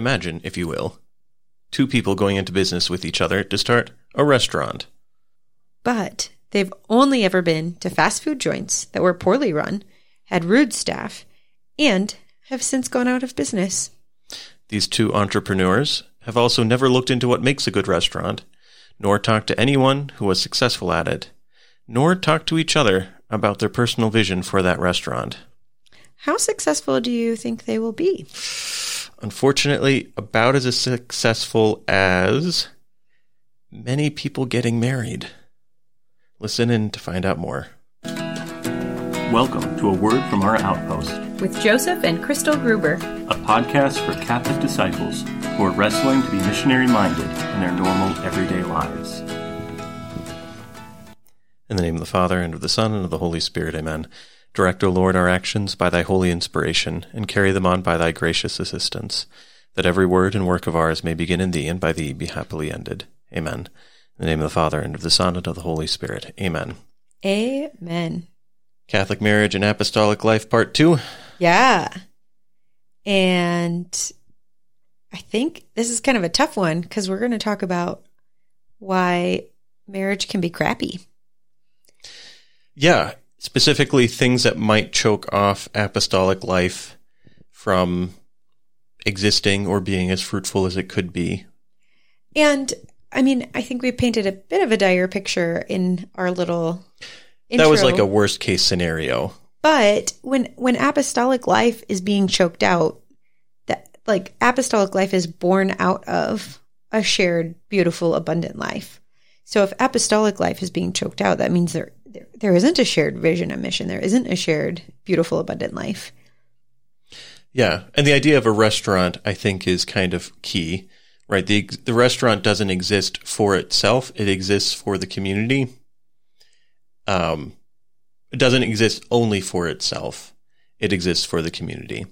imagine, if you will, two people going into business with each other to start a restaurant. But they've only ever been to fast food joints that were poorly run, had rude staff, and have since gone out of business. These two entrepreneurs have also never looked into what makes a good restaurant, nor talked to anyone who was successful at it, nor talked to each other about their personal vision for that restaurant. How successful do you think they will be? Unfortunately, about as successful as many people getting married. Listen in to find out more. Welcome to a word from our outpost, with Joseph and Crystal Gruber. a podcast for Catholic disciples who are wrestling to be missionary minded in their normal everyday lives. In the name of the Father, and of the Son, and of the Holy Spirit, amen. Direct, O Lord, our actions by thy holy inspiration, and carry them on by thy gracious assistance, that every word and work of ours may begin in thee, and by thee be happily ended. Amen. In the name of the Father, and of the Son, and of the Holy Spirit. Amen. Amen. Catholic Marriage and Apostolic Life, Part 2. Yeah. And I think this is kind of a tough one because we're going to talk about why marriage can be crappy. Yeah, specifically things that might choke off apostolic life from existing or being as fruitful as it could be. And I mean, I think we painted a bit of a dire picture in our little intro. That was like a worst case scenario. But when when apostolic life is being choked out, that like apostolic life is born out of a shared, beautiful, abundant life. So if apostolic life is being choked out, that means there there, there isn't a shared vision and mission. There isn't a shared, beautiful, abundant life. Yeah, and the idea of a restaurant, I think, is kind of key, right? the The restaurant doesn't exist for itself; it exists for the community. Um, it doesn't exist only for itself; it exists for the community.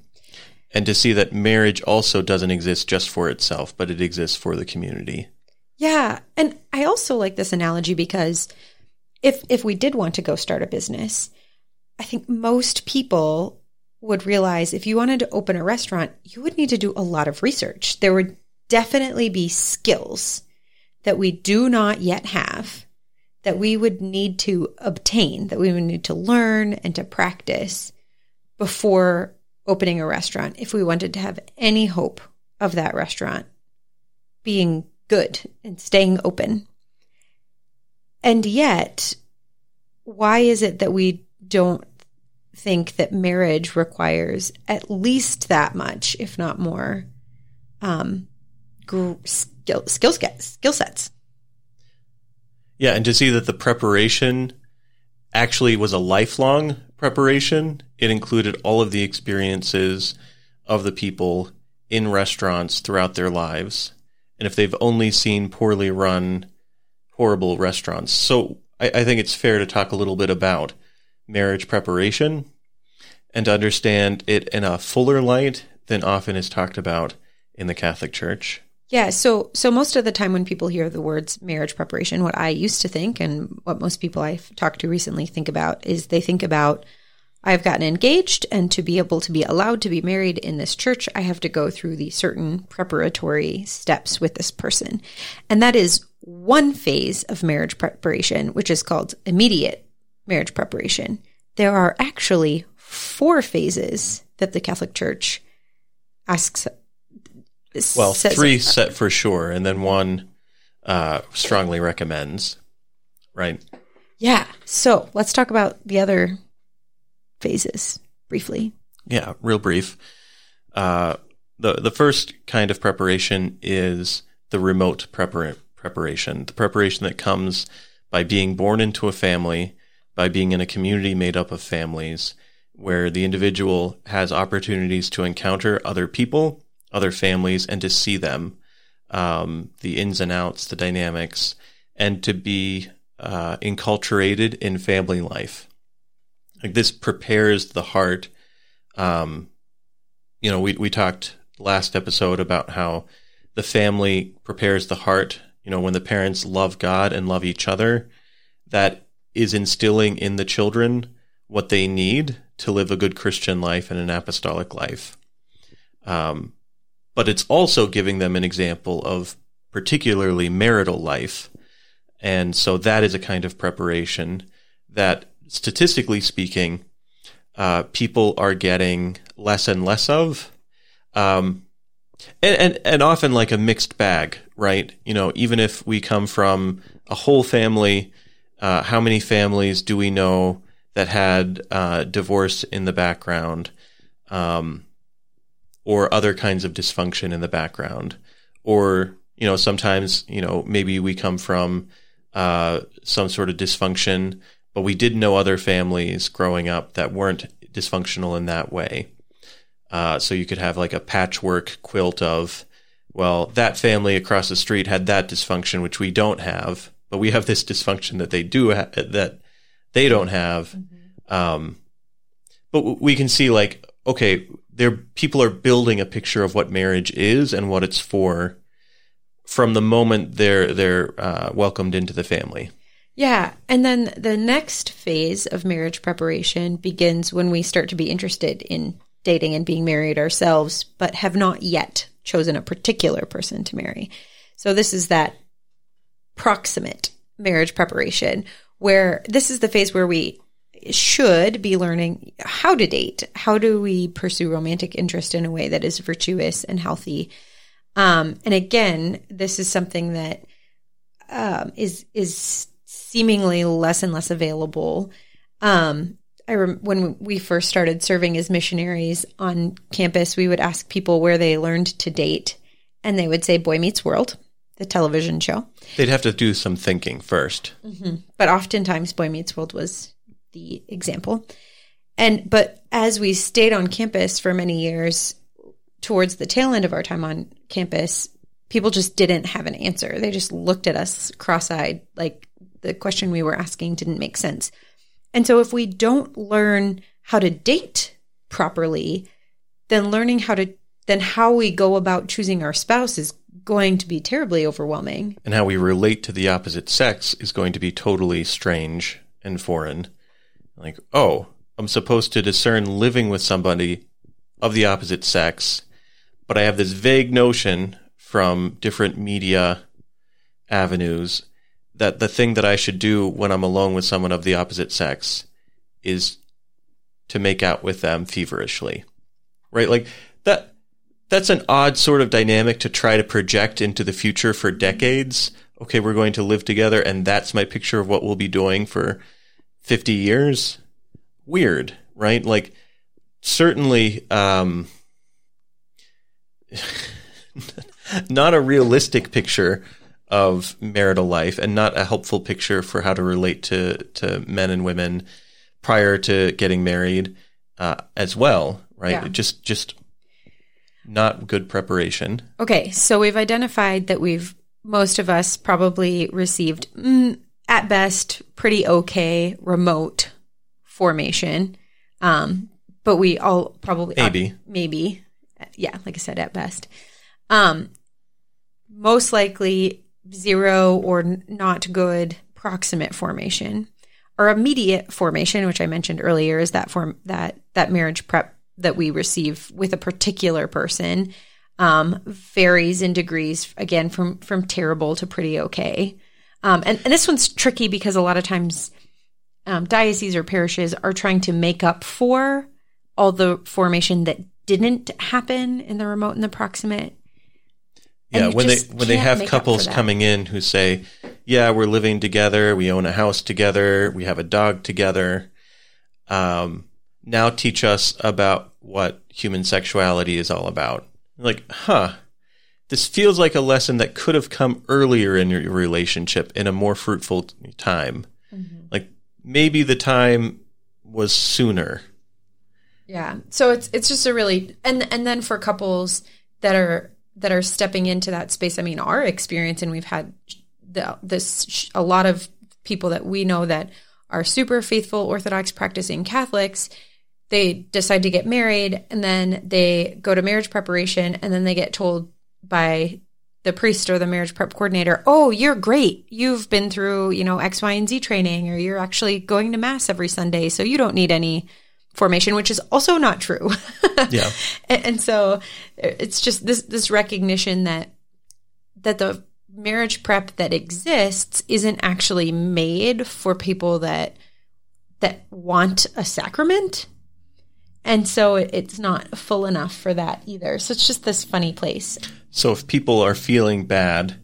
And to see that marriage also doesn't exist just for itself, but it exists for the community. Yeah, and I also like this analogy because if if we did want to go start a business, I think most people would realize if you wanted to open a restaurant, you would need to do a lot of research. There would definitely be skills that we do not yet have that we would need to obtain, that we would need to learn and to practice before opening a restaurant if we wanted to have any hope of that restaurant being good and staying open. And yet, why is it that we don't think that marriage requires at least that much, if not more, um, skill skill sets? Skill sets. Yeah, and to see that the preparation actually was a lifelong preparation. It included all of the experiences of the people in restaurants throughout their lives. And if they've only seen poorly run, horrible restaurants. So I, I think it's fair to talk a little bit about marriage preparation and to understand it in a fuller light than often is talked about in the Catholic Church. Yeah, so so most of the time when people hear the words marriage preparation, what I used to think and what most people I've talked to recently think about is they think about I've gotten engaged and to be able to be allowed to be married in this church, I have to go through these certain preparatory steps with this person. And that is one phase of marriage preparation, which is called immediate marriage preparation. There are actually four phases that the Catholic Church asks Well, three set for sure, and then one uh, strongly recommends. Right. Yeah. So let's talk about the other phases briefly. Yeah, real brief. Uh, the the first kind of preparation is the remote prepar- preparation, the preparation that comes by being born into a family, by being in a community made up of families, where the individual has opportunities to encounter other people, other families, and to see them, um, the ins and outs, the dynamics, and to be uh, enculturated in family life. Like this prepares the heart. Um, you know, we we talked last episode about how the family prepares the heart. You know, when the parents love God and love each other, that is instilling in the children what they need to live a good Christian life and an apostolic life. Um, but it's also giving them an example of particularly marital life. And so that is a kind of preparation that statistically speaking, uh, people are getting less and less of. Um, and, and, and often like a mixed bag, right? You know, even if we come from a whole family, uh, how many families do we know that had uh, divorce in the background, um, or other kinds of dysfunction in the background, or you know, sometimes you know maybe we come from uh, some sort of dysfunction, but we did know other families growing up that weren't dysfunctional in that way. Uh, so you could have like a patchwork quilt of, well, that family across the street had that dysfunction, which we don't have, but we have this dysfunction that they do ha- that they don't have. Mm-hmm. Um, but we can see like, okay, there people are building a picture of what marriage is and what it's for from the moment they're they're uh, welcomed into the family. Yeah. And then the next phase of marriage preparation begins when we start to be interested in dating and being married ourselves, but have not yet chosen a particular person to marry. So this is that proximate marriage preparation where this is the phase where we should be learning how to date. How do we pursue romantic interest in a way that is virtuous and healthy? Um, and again, this is something that um, is is seemingly less and less available. Um, I rem- when we first started serving as missionaries on campus, we would ask people where they learned to date, and they would say Boy Meets World, the television show. They'd have to do some thinking 1st mm-hmm. but oftentimes Boy Meets World was the example. And but as we stayed on campus for many years, towards the tail end of our time on campus, people just didn't have an answer. They just looked at us cross-eyed, like the question we were asking didn't make sense. And so if we don't learn how to date properly, then learning how to then how we go about choosing our spouse is going to be terribly overwhelming. And how we relate to the opposite sex is going to be totally strange and foreign. Like, oh, I'm supposed to discern living with somebody of the opposite sex, but I have this vague notion from different media avenues that the thing that I should do when I'm alone with someone of the opposite sex is to make out with them feverishly. Right? Like that that's an odd sort of dynamic to try to project into the future for decades. Okay, we're going to live together and that's my picture of what we'll be doing for 50 years. Weird, right? Like certainly um not a realistic picture of marital life and not a helpful picture for how to relate to, to men and women prior to getting married uh, as well, right? Yeah. Just just not good preparation. Okay, so we've identified that we've most of us probably received mm, at best pretty okay remote formation, um, but we all probably maybe uh, maybe yeah, like I said, at best. Um, most likely zero or not good proximate formation. Our immediate formation, which I mentioned earlier, is that form that that marriage prep that we receive with a particular person um, varies in degrees again from from terrible to pretty okay. Um, and, and, this one's tricky because a lot of times um, dioceses or parishes are trying to make up for all the formation that didn't happen in the remote and the proximate yeah, when they when they have couples coming in who say, "Yeah, we're living together, we own a house together, we have a dog together," um, now teach us about what human sexuality is all about. Like, huh? This feels like a lesson that could have come earlier in your relationship in a more fruitful time. Mm-hmm. Like maybe the time was sooner. Yeah. So it's it's just a really and and then for couples that are that are stepping into that space. I mean, our experience, and we've had the, this a lot of people that we know that are super faithful Orthodox practicing Catholics. They decide to get married, and then they go to marriage preparation, and then they get told by the priest or the marriage prep coordinator, "Oh, you're great. You've been through, you know, X, Y, and Z training, or you're actually going to mass every Sunday, so you don't need any." Formation, which is also not true. Yeah. and, and so it's just this this recognition that that the marriage prep that exists isn't actually made for people that that want a sacrament. And so it- it's not full enough for that either. So it's just this funny place. So if people are feeling bad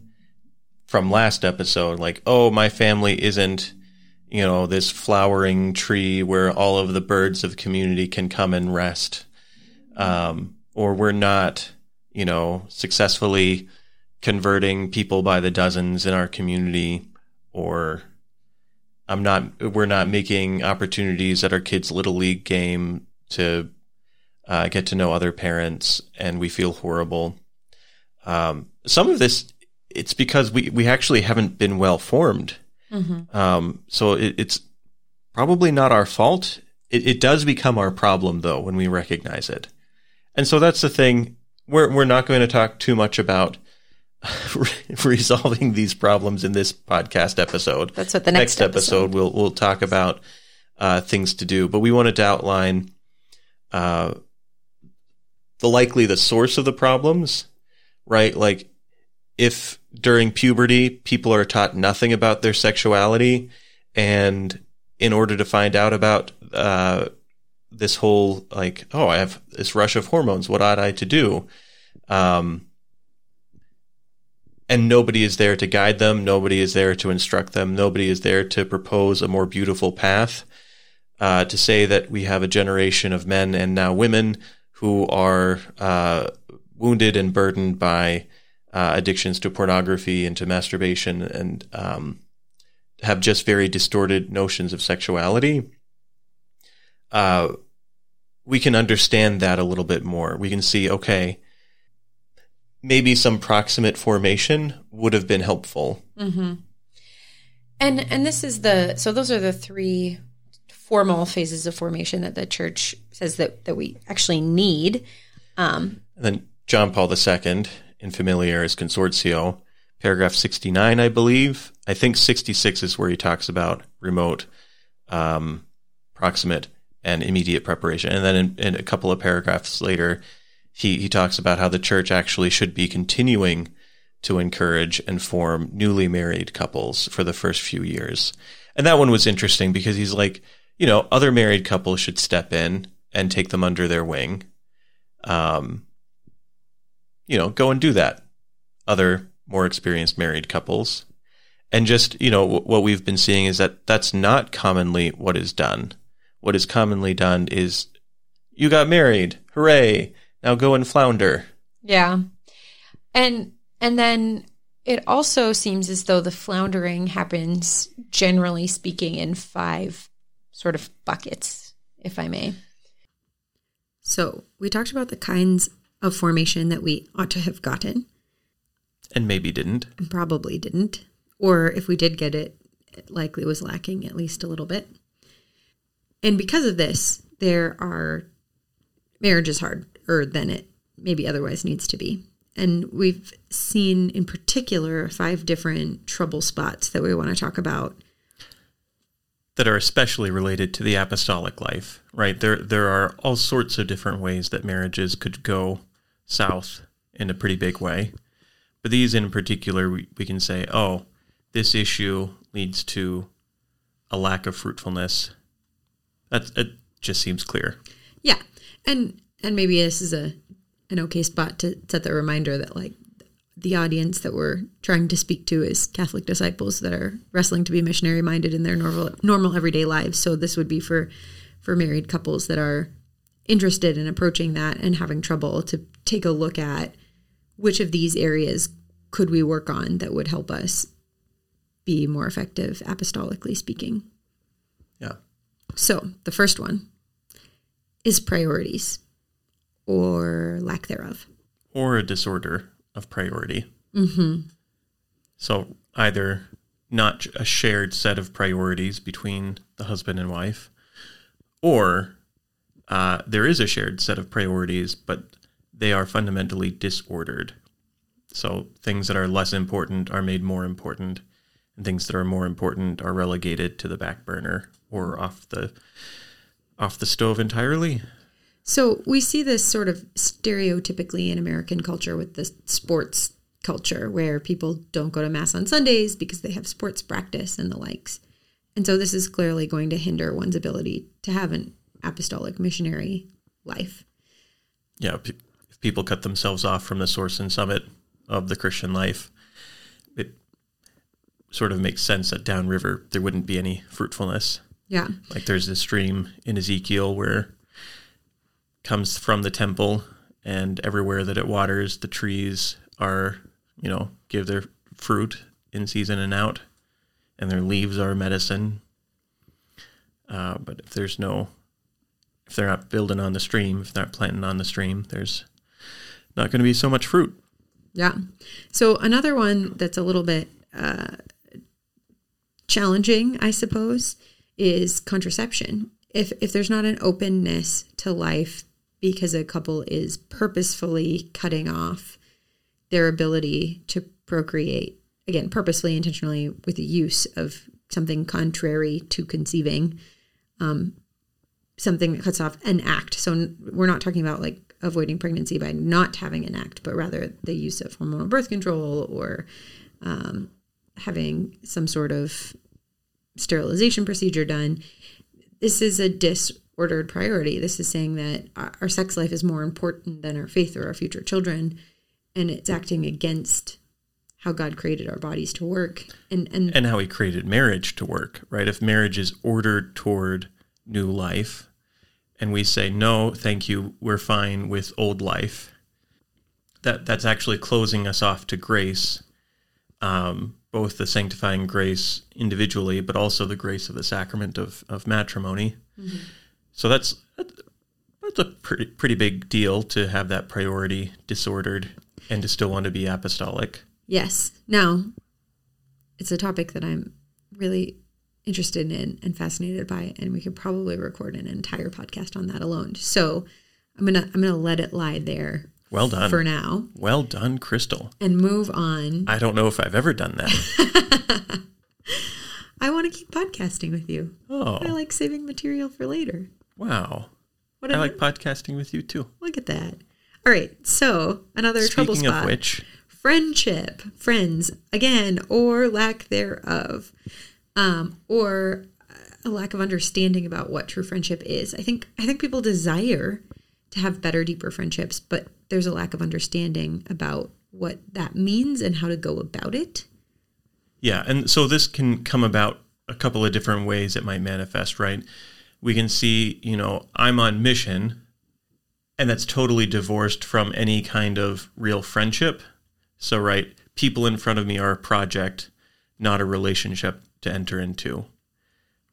from last episode, like, oh, my family isn't, you know, this flowering tree where all of the birds of community can come and rest, um, or we're not, you know, successfully converting people by the dozens in our community, or I'm not, we're not making opportunities at our kids' little league game to uh, get to know other parents, and we feel horrible. Um, some of this, it's because we, we actually haven't been well formed. Um, so it, it's probably not our fault. It, it does become our problem though when we recognize it. And so that's the thing. We're, we're not going to talk too much about resolving these problems in this podcast episode. That's what the next episode, we'll, we'll talk about, uh, things to do, but we wanted to outline, uh, the likely the source of the problems, right? Like if during puberty people are taught nothing about their sexuality. And in order to find out about uh, this whole like oh i have this rush of hormones what ought i to do? Um, and nobody is there to guide them. Nobody is there to instruct them. Nobody is there to propose a more beautiful path. Uh, to say that we have a generation of men and now women who are uh, wounded and burdened by uh, addictions to pornography and to masturbation and um, have just very distorted notions of sexuality, uh, we can understand that a little bit more. We can see, okay, maybe some proximate formation would have been helpful. And and this is the so those are the three formal phases of formation that the church says that that we actually need. Um, And then John Paul II in Familiaris Consortio, paragraph 69, I believe. I think 66 is where he talks about remote, um, proximate, and immediate preparation. And then in, in a couple of paragraphs later, he, he talks about how the church actually should be continuing to encourage and form newly married couples for the first few years. And that one was interesting because he's like, you know, other married couples should step in and take them under their wing. Um, you know, go and do that. Other more experienced married couples. And just, you know, w- what we've been seeing is that that's not commonly what is done. What is commonly done is you got married. Hooray. Now go and flounder. yeah, and and then it also seems as though the floundering happens generally speaking in five sort of buckets, if I may. So we talked about the kinds of formation that we ought to have gotten. And maybe didn't. and probably didn't. Or if we did get it, it likely was lacking at least a little bit. And because of this, there are marriage is harder than it maybe otherwise needs to be. And we've seen in particular five different trouble spots that we want to talk about. that are especially related to the apostolic life, right? There there are all sorts of different ways that marriages could go south in a pretty big way. But these in particular we, we can say, oh, this issue leads to a lack of fruitfulness. That it just seems clear. Yeah. And and maybe this is a an okay spot to set the reminder that like the audience that we're trying to speak to is Catholic disciples that are wrestling to be missionary minded in their normal normal everyday lives. So this would be for for married couples that are interested in approaching that and having trouble to take a look at which of these areas could we work on that would help us be more effective apostolically speaking. Yeah. So the first one is priorities or lack thereof. Or a disorder of priority. Mm-hmm. So either not a shared set of priorities between the husband and wife, or uh, there is a shared set of priorities, but they are fundamentally disordered. So things that are less important are made more important, and things that are more important are relegated to the back burner or off the off the stove entirely. So we see this sort of stereotypically in American culture with the sports culture where people don't go to mass on Sundays because they have sports practice and the likes. And so this is clearly going to hinder one's ability to have an apostolic missionary life. Yeah, if people cut themselves off from the source and summit of the Christian life, it sort of makes sense that downriver there wouldn't be any fruitfulness. Yeah. Like there's this stream in Ezekiel where comes from the temple and everywhere that it waters the trees are, you know, give their fruit in season and out and their leaves are medicine. Uh, but if there's no if they're not building on the stream, if they're not planting on the stream, there's not going to be so much fruit. Yeah. So another one that's a little bit uh, challenging, I suppose, is contraception. If if there's not an openness to life because a couple is purposefully cutting off their ability to procreate, again, purposefully, intentionally, with the use of something contrary to conceiving, um, something that cuts off an act. So we're not talking about like avoiding pregnancy by not having an act, but rather the use of hormonal birth control or um, having some sort of sterilization procedure done. This is a disordered priority. This is saying that our sex life is more important than our faith or our future children, and it's acting against how God created our bodies to work. And and And how he created marriage to work, right? If marriage is ordered toward new life and we say no, thank you, we're fine with old life, that that's actually closing us off to grace. Um, both the sanctifying grace individually, but also the grace of the sacrament of, of matrimony. So that's that's a pretty pretty big deal to have that priority disordered and to still want to be apostolic. Yes. Now, it's a topic that I'm really interested in and fascinated by, and we could probably record an entire podcast on that alone. So I'm gonna I'm gonna let it lie there Well done. for now Well done, Crystal. and move on. I don't know if I've ever done that. I want to keep podcasting with you. Oh, I like saving material for later. wow. What I like podcasting with you too. look at that. All right, so another trouble spot. of which, friendship, friends, again, or lack thereof, um, or a lack of understanding about what true friendship is. I think I think people desire to have better, deeper friendships, but there's a lack of understanding about what that means and how to go about it. yeah, and so this can come about a couple of different ways it might manifest, right? We can see, you know, I'm on mission, and that's totally divorced from any kind of real friendship. So, right, people in front of me are a project, not a relationship to enter into,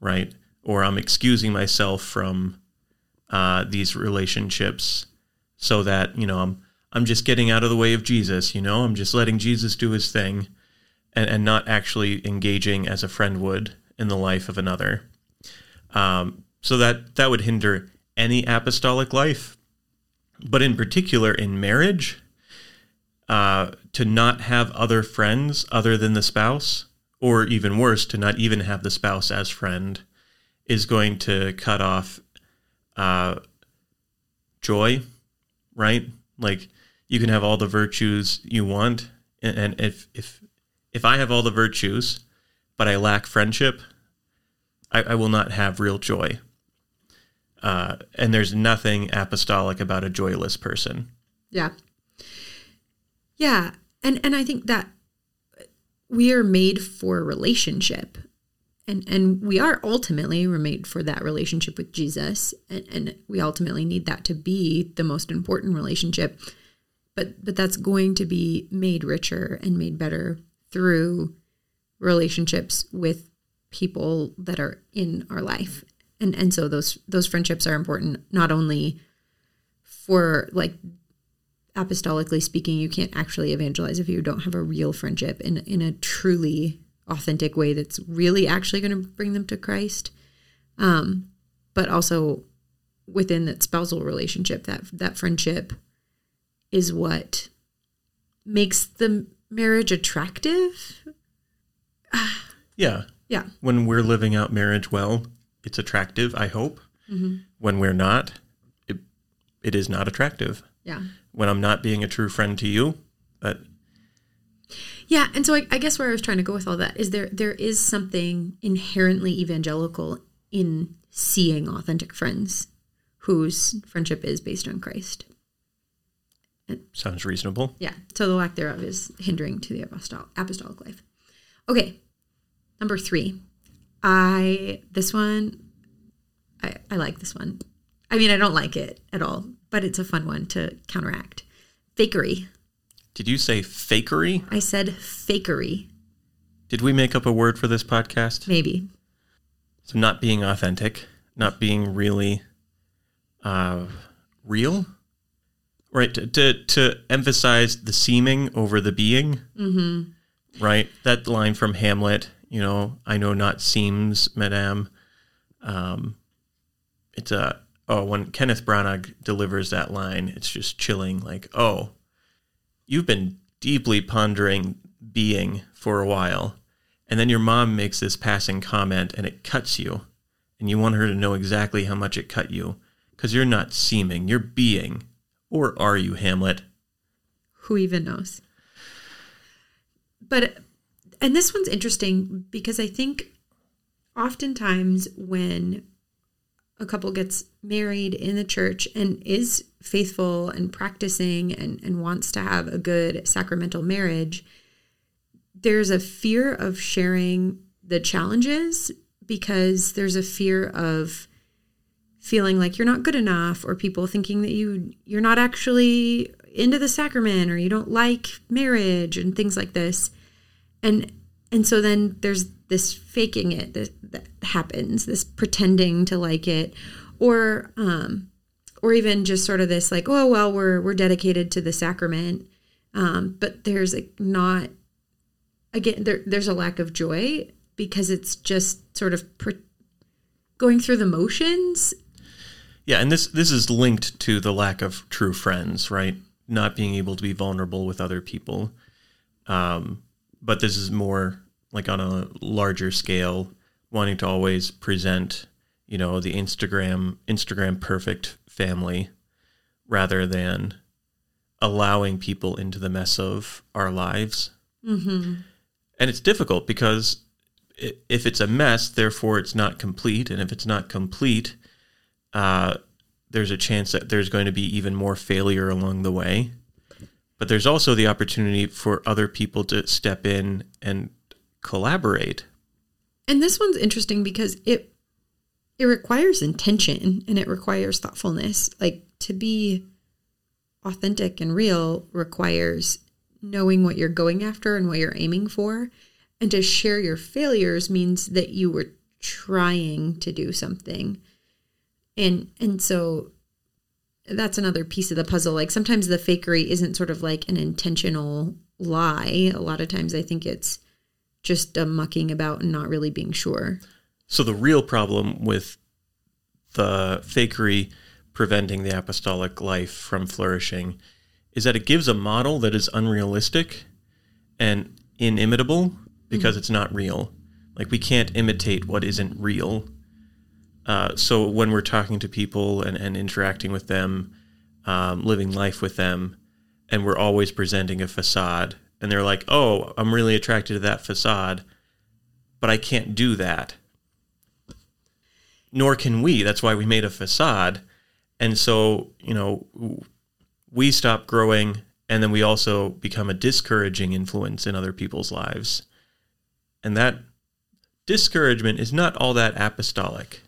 right? Or I'm excusing myself from uh, these relationships so that you know I'm I'm just getting out of the way of Jesus. You know, I'm just letting Jesus do His thing, and and not actually engaging as a friend would in the life of another. Um, so that that would hinder any apostolic life, but in particular in marriage, uh, to not have other friends other than the spouse, or even worse, to not even have the spouse as friend, is going to cut off uh, joy, right? Like you can have all the virtues you want, and, if if if I have all the virtues, but I lack friendship, I, I will not have real joy. Uh, and there's nothing apostolic about a joyless person. Yeah. Yeah. And and I think that we are made for relationship. And and we are ultimately we're made for that relationship with Jesus. And and we ultimately need that to be the most important relationship. But but that's going to be made richer and made better through relationships with people that are in our life. And and so those those friendships are important not only for like apostolically speaking, you can't actually evangelize if you don't have a real friendship in in a truly authentic way that's really actually going to bring them to Christ. Um, but also within that spousal relationship, that that friendship is what makes the marriage attractive. Yeah. Yeah. When we're living out marriage well, it's attractive, I hope. When we're not, it, it is not attractive. Yeah. When I'm not being a true friend to you, But Yeah, and so I, I guess where I was trying to go with all that is there there is something inherently evangelical in seeing authentic friends whose friendship is based on Christ. sounds reasonable. Yeah, so the lack thereof is hindering to the apostolic, apostolic life. Okay, number three. I this one, I, I like this one. I mean, I don't like it at all, but it's a fun one to counteract. Fakery. Did you say fakery? I said fakery. Did we make up a word for this podcast? Maybe. So not being authentic, not being really uh, real, right? To, to to emphasize the seeming over the being, mm-hmm. right? That line from Hamlet, you know, I know not seems, Madame. Um, it's a oh, when Kenneth Branagh delivers that line, it's just chilling. Like, oh, you've been deeply pondering being for a while, and then your mom makes this passing comment, and it cuts you, and you want her to know exactly how much it cut you, because you're not seeming, you're being, or are you, Hamlet? Who even knows? But, and this one's interesting because I think oftentimes when a couple gets married in the church and is faithful and practicing and, and wants to have a good sacramental marriage, there's a fear of sharing the challenges because there's a fear of feeling like you're not good enough or people thinking that you you're not actually into the sacrament or you don't like marriage and things like this. And and so then there's this faking it that, that happens this pretending to like it or um or even just sort of this like oh well we're we're dedicated to the sacrament um but there's like not again there, there's a lack of joy because it's just sort of pre- going through the motions Yeah, and this this is linked to the lack of true friends, right? Not being able to be vulnerable with other people. Um, but this is more like on a larger scale, wanting to always present, you know, the Instagram Instagram perfect family, rather than allowing people into the mess of our lives. Mm-hmm. And it's difficult because if it's a mess, therefore it's not complete, and if it's not complete, uh, there's a chance that there's going to be even more failure along the way. But there's also the opportunity for other people to step in and collaborate. And this one's interesting because it it requires intention and it requires thoughtfulness. Like to be authentic and real requires knowing what you're going after and what you're aiming for. And to share your failures means that you were trying to do something. And and so that's another piece of the puzzle. Like sometimes the fakery isn't sort of like an intentional lie. A lot of times I think it's just a mucking about and not really being sure. So the real problem with the fakery preventing the apostolic life from flourishing is that it gives a model that is unrealistic and inimitable because it's not real. Like we can't imitate what isn't real. Uh, so when we're talking to people and, and interacting with them, um, living life with them, and we're always presenting a facade, and they're like, "Oh, I'm really attracted to that facade," but I can't do that. Nor can we. That's why we made a facade, and so you know, we stop growing, and then we also become a discouraging influence in other people's lives, and that discouragement is not all that apostolic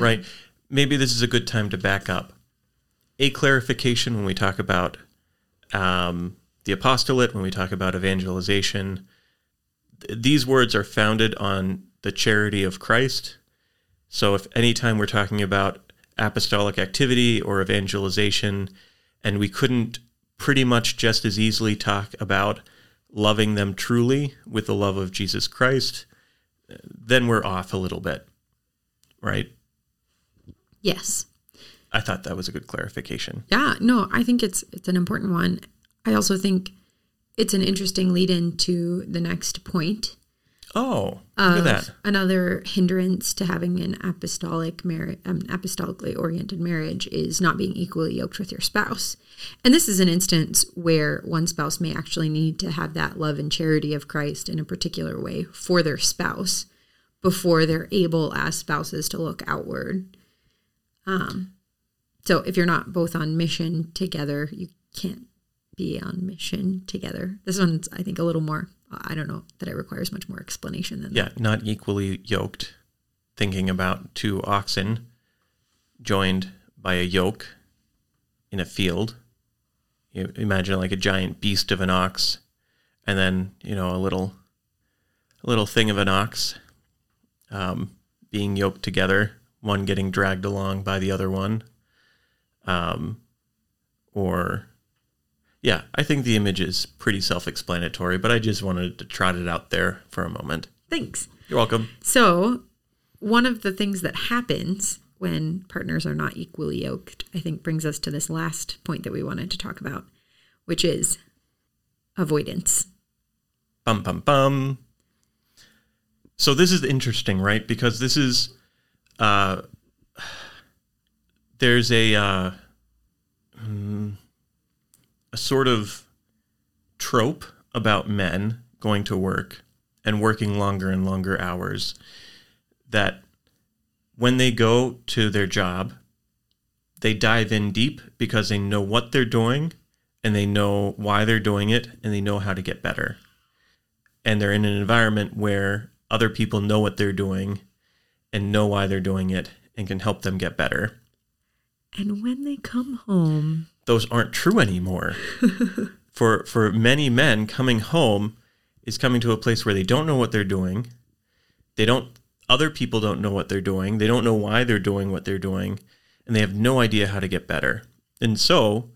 right? Maybe this is a good time to back up. A clarification when we talk about um, the apostolate, when we talk about evangelization, th- these words are founded on the charity of Christ. So if anytime we're talking about apostolic activity or evangelization, and we couldn't pretty much just as easily talk about loving them truly with the love of Jesus Christ, then we're off a little bit, right? Yes. I thought that was a good clarification. Yeah, no, I think it's it's an important one. I also think it's an interesting lead in to the next point. Oh, look at that. Another hindrance to having an apostolic marriage, um, apostolically oriented marriage, is not being equally yoked with your spouse. And this is an instance where one spouse may actually need to have that love and charity of Christ in a particular way for their spouse before they're able as spouses to look outward. Um, so if you're not both on mission together, you can't be on mission together. This one's, I think, a little more. I don't know that it requires much more explanation than that. Yeah, not equally yoked. Thinking about two oxen joined by a yoke in a field. You imagine like a giant beast of an ox, and then you know a little, a little thing of an ox, um, being yoked together. One getting dragged along by the other one. Um, or yeah, I think the image is pretty self-explanatory, but I just wanted to trot it out there for a moment. Thanks. You're welcome. So, one of the things that happens when partners are not equally yoked, I think, brings us to this last point that we wanted to talk about, which is avoidance. Bum bum bum. So this is interesting, right? Because this is uh there's a uh mm, a sort of trope about men going to work and working longer and longer hours that when they go to their job they dive in deep because they know what they're doing and they know why they're doing it and they know how to get better and they're in an environment where other people know what they're doing and know why they're doing it and can help them get better. And when they come home, Those aren't true anymore. for for many men coming home is coming to a place where they don't know what they're doing. They don't other people don't know what they're doing. They don't know why they're doing what they're doing and they have no idea how to get better. And so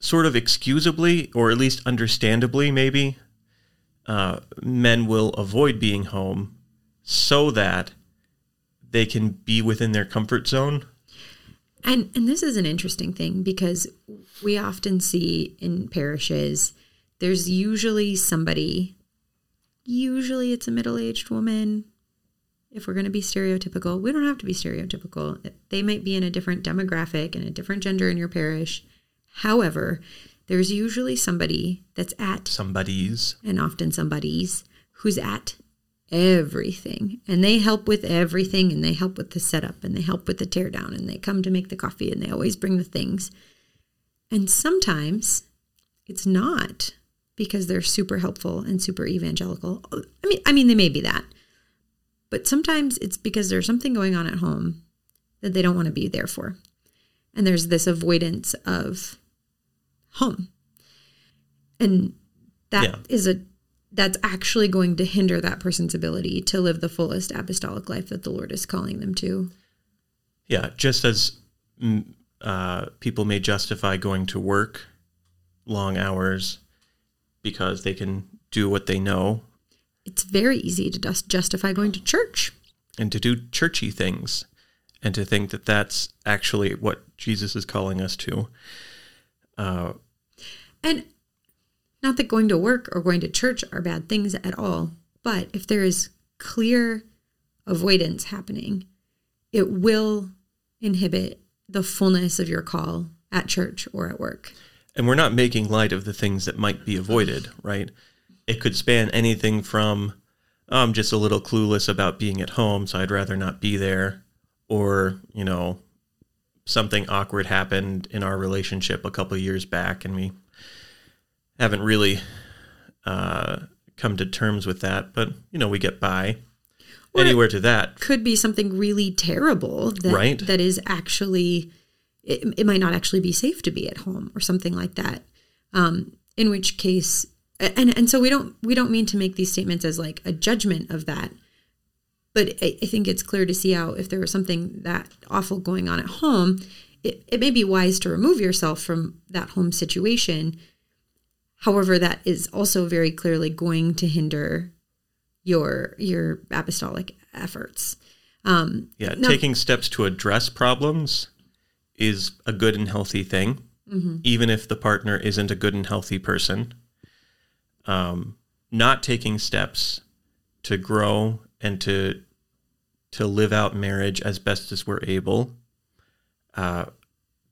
sort of excusably or at least understandably maybe uh, men will avoid being home so that they can be within their comfort zone. And and this is an interesting thing because we often see in parishes there's usually somebody usually it's a middle-aged woman if we're going to be stereotypical. We don't have to be stereotypical. They might be in a different demographic and a different gender in your parish. However, there's usually somebody that's at Somebody's and often somebody's who's at everything. And they help with everything and they help with the setup and they help with the teardown and they come to make the coffee and they always bring the things. And sometimes it's not because they're super helpful and super evangelical. I mean i mean they may be that. But sometimes it's because there's something going on at home that they don't want to be there for. And there's this avoidance of home. And that is Yeah. a that's actually going to hinder that person's ability to live the fullest apostolic life that the lord is calling them to. Yeah, just as mm, uh, people may justify going to work long hours because they can do what they know. It's very easy to just justify going to church. And to do churchy things and to think that that's actually what Jesus is calling us to. Uh, And not that going to work or going to church are bad things at all, but if there is clear avoidance happening, it will inhibit the fullness of your call at church or at work. and we're not making light of the things that might be avoided, right? It could span anything from "Oh, I'm just a little clueless about being at home, so I'd rather not be there, or you know, something awkward happened in our relationship a couple years back, and we haven't really uh, come to terms with that, but you know, we get by. Anywhere to that, Could be something really terrible that, Right. that is actually, it, it might not actually be safe to be at home or something like that. Um, in which case, and, and so we don't, we don't mean to make these statements as like a judgment of that. But I, I think it's clear to see how if there was something that awful going on at home, it, it may be wise to remove yourself from that home situation. However, that is also very clearly going to hinder your your apostolic efforts. Um, yeah, No. taking steps to address problems is a good and healthy thing, even if the partner isn't a good and healthy person. Um, not taking steps to grow and to to live out marriage as best as we're able, uh,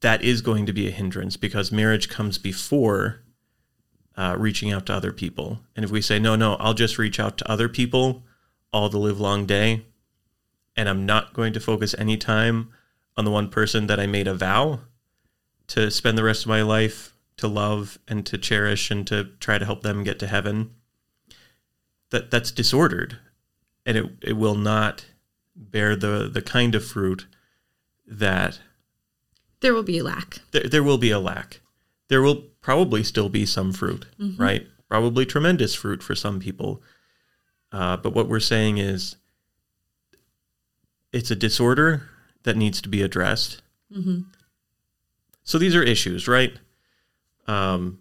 that is going to be a hindrance because marriage comes before uh, reaching out to other people. And if we say, no, no, I'll just reach out to other people all the live long day, and I'm not going to focus any time on the one person that I made a vow to spend the rest of my life to love and to cherish and to try to help them get to heaven that that's disordered and it, it will not bear the the kind of fruit that There will be a lack. there, there will be a lack there will probably still be some fruit right? Probably tremendous fruit for some people. Uh, but what we're saying is it's a disorder that needs to be addressed. So these are issues right? Um,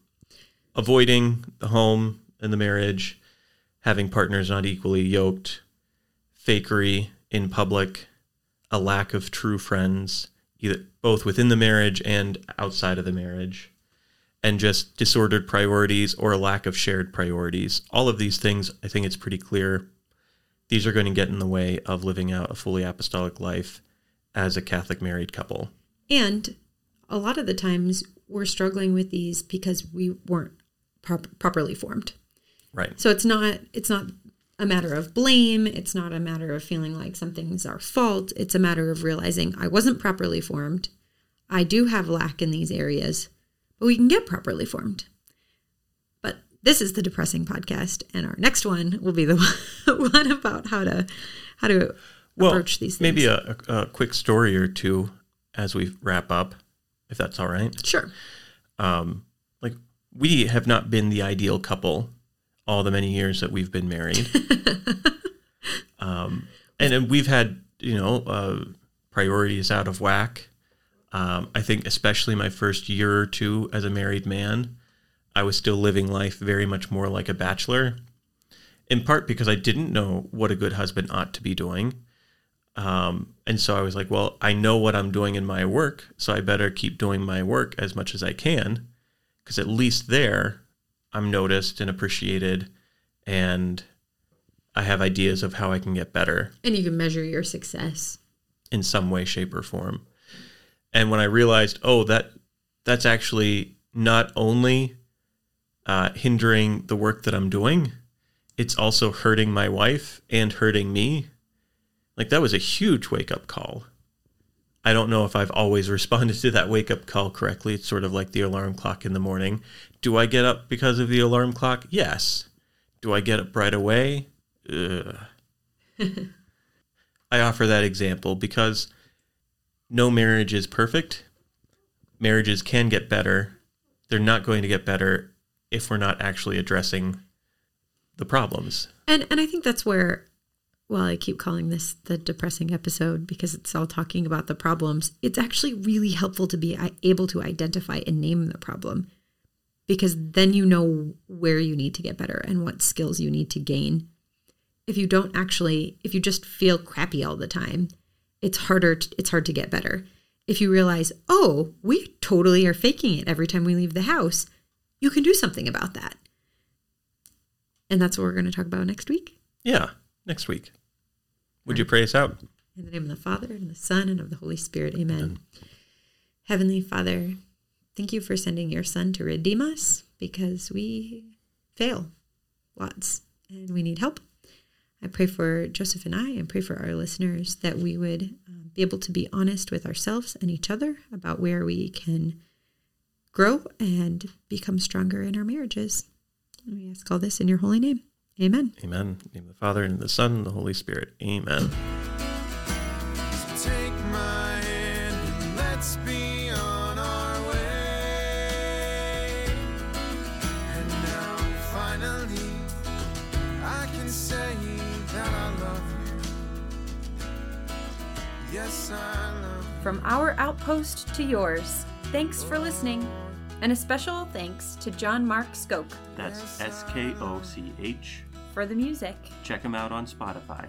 avoiding the home and the marriage having partners not equally yoked fakery in public a lack of true friends either both within the marriage and outside of the marriage and just disordered priorities or a lack of shared priorities all of these things i think it's pretty clear these are going to get in the way of living out a fully apostolic life as a catholic married couple And a lot of the times we're struggling with these because we weren't prop- properly formed. right So it's not it's not a matter of blame, it's not a matter of feeling like something's our fault. It's a matter of realizing I wasn't properly formed. I do have lack in these areas, but we can get properly formed. But this is the depressing podcast and our next one will be the one about how to how to approach these things. maybe a, a, quick story or two as we wrap up if that's all right Sure. um, like we have not been the ideal couple all the many years that we've been married. um, and we've had, you know, uh, priorities out of whack. Um, I think, especially my first year or two as a married man, I was still living life very much more like a bachelor, in part because I didn't know what a good husband ought to be doing. Um, and so I was like, well, I know what I'm doing in my work, so I better keep doing my work as much as I can, because at least there I'm noticed and appreciated, and I have ideas of how I can get better And you can measure your success. in some way, shape, or form. And when I realized, oh, that that's actually not only uh, hindering the work that I'm doing, it's also hurting my wife and hurting me. Like that was a huge wake up call. I don't know if I've always responded to that wake up call correctly. It's sort of like the alarm clock in the morning. Do I get up because of the alarm clock? Yes. Do I get up right away? Ugh. I offer that example because no marriage is perfect. Marriages can get better. They're not going to get better if we're not actually addressing the problems. And and I think that's where well, I keep calling this the depressing episode because it's all talking about the problems. It's actually really helpful to be able to identify and name the problem because then you know where you need to get better and what skills you need to gain. If you don't actually if you just feel crappy all the time, it's harder to, it's hard to get better. If you realize, "Oh, we totally are faking it every time we leave the house." You can do something about that. And that's what we're going to talk about next week. Yeah, next week. Would you pray us out? In the name of the Father, and the Son, and of the Holy Spirit. Amen. Heavenly Father, thank you for sending your Son to redeem us because we fail lots and we need help. I pray for Joseph and I, and pray for our listeners that we would um, be able to be honest with ourselves and each other about where we can grow and become stronger in our marriages. And we ask all this in your holy name. Amen. Amen. Name of the Father and the Son and the Holy Spirit. Amen. From our outpost to yours, thanks for listening. And a special thanks to John Mark Skoch That's S K O C H. for the music. Check him out on Spotify.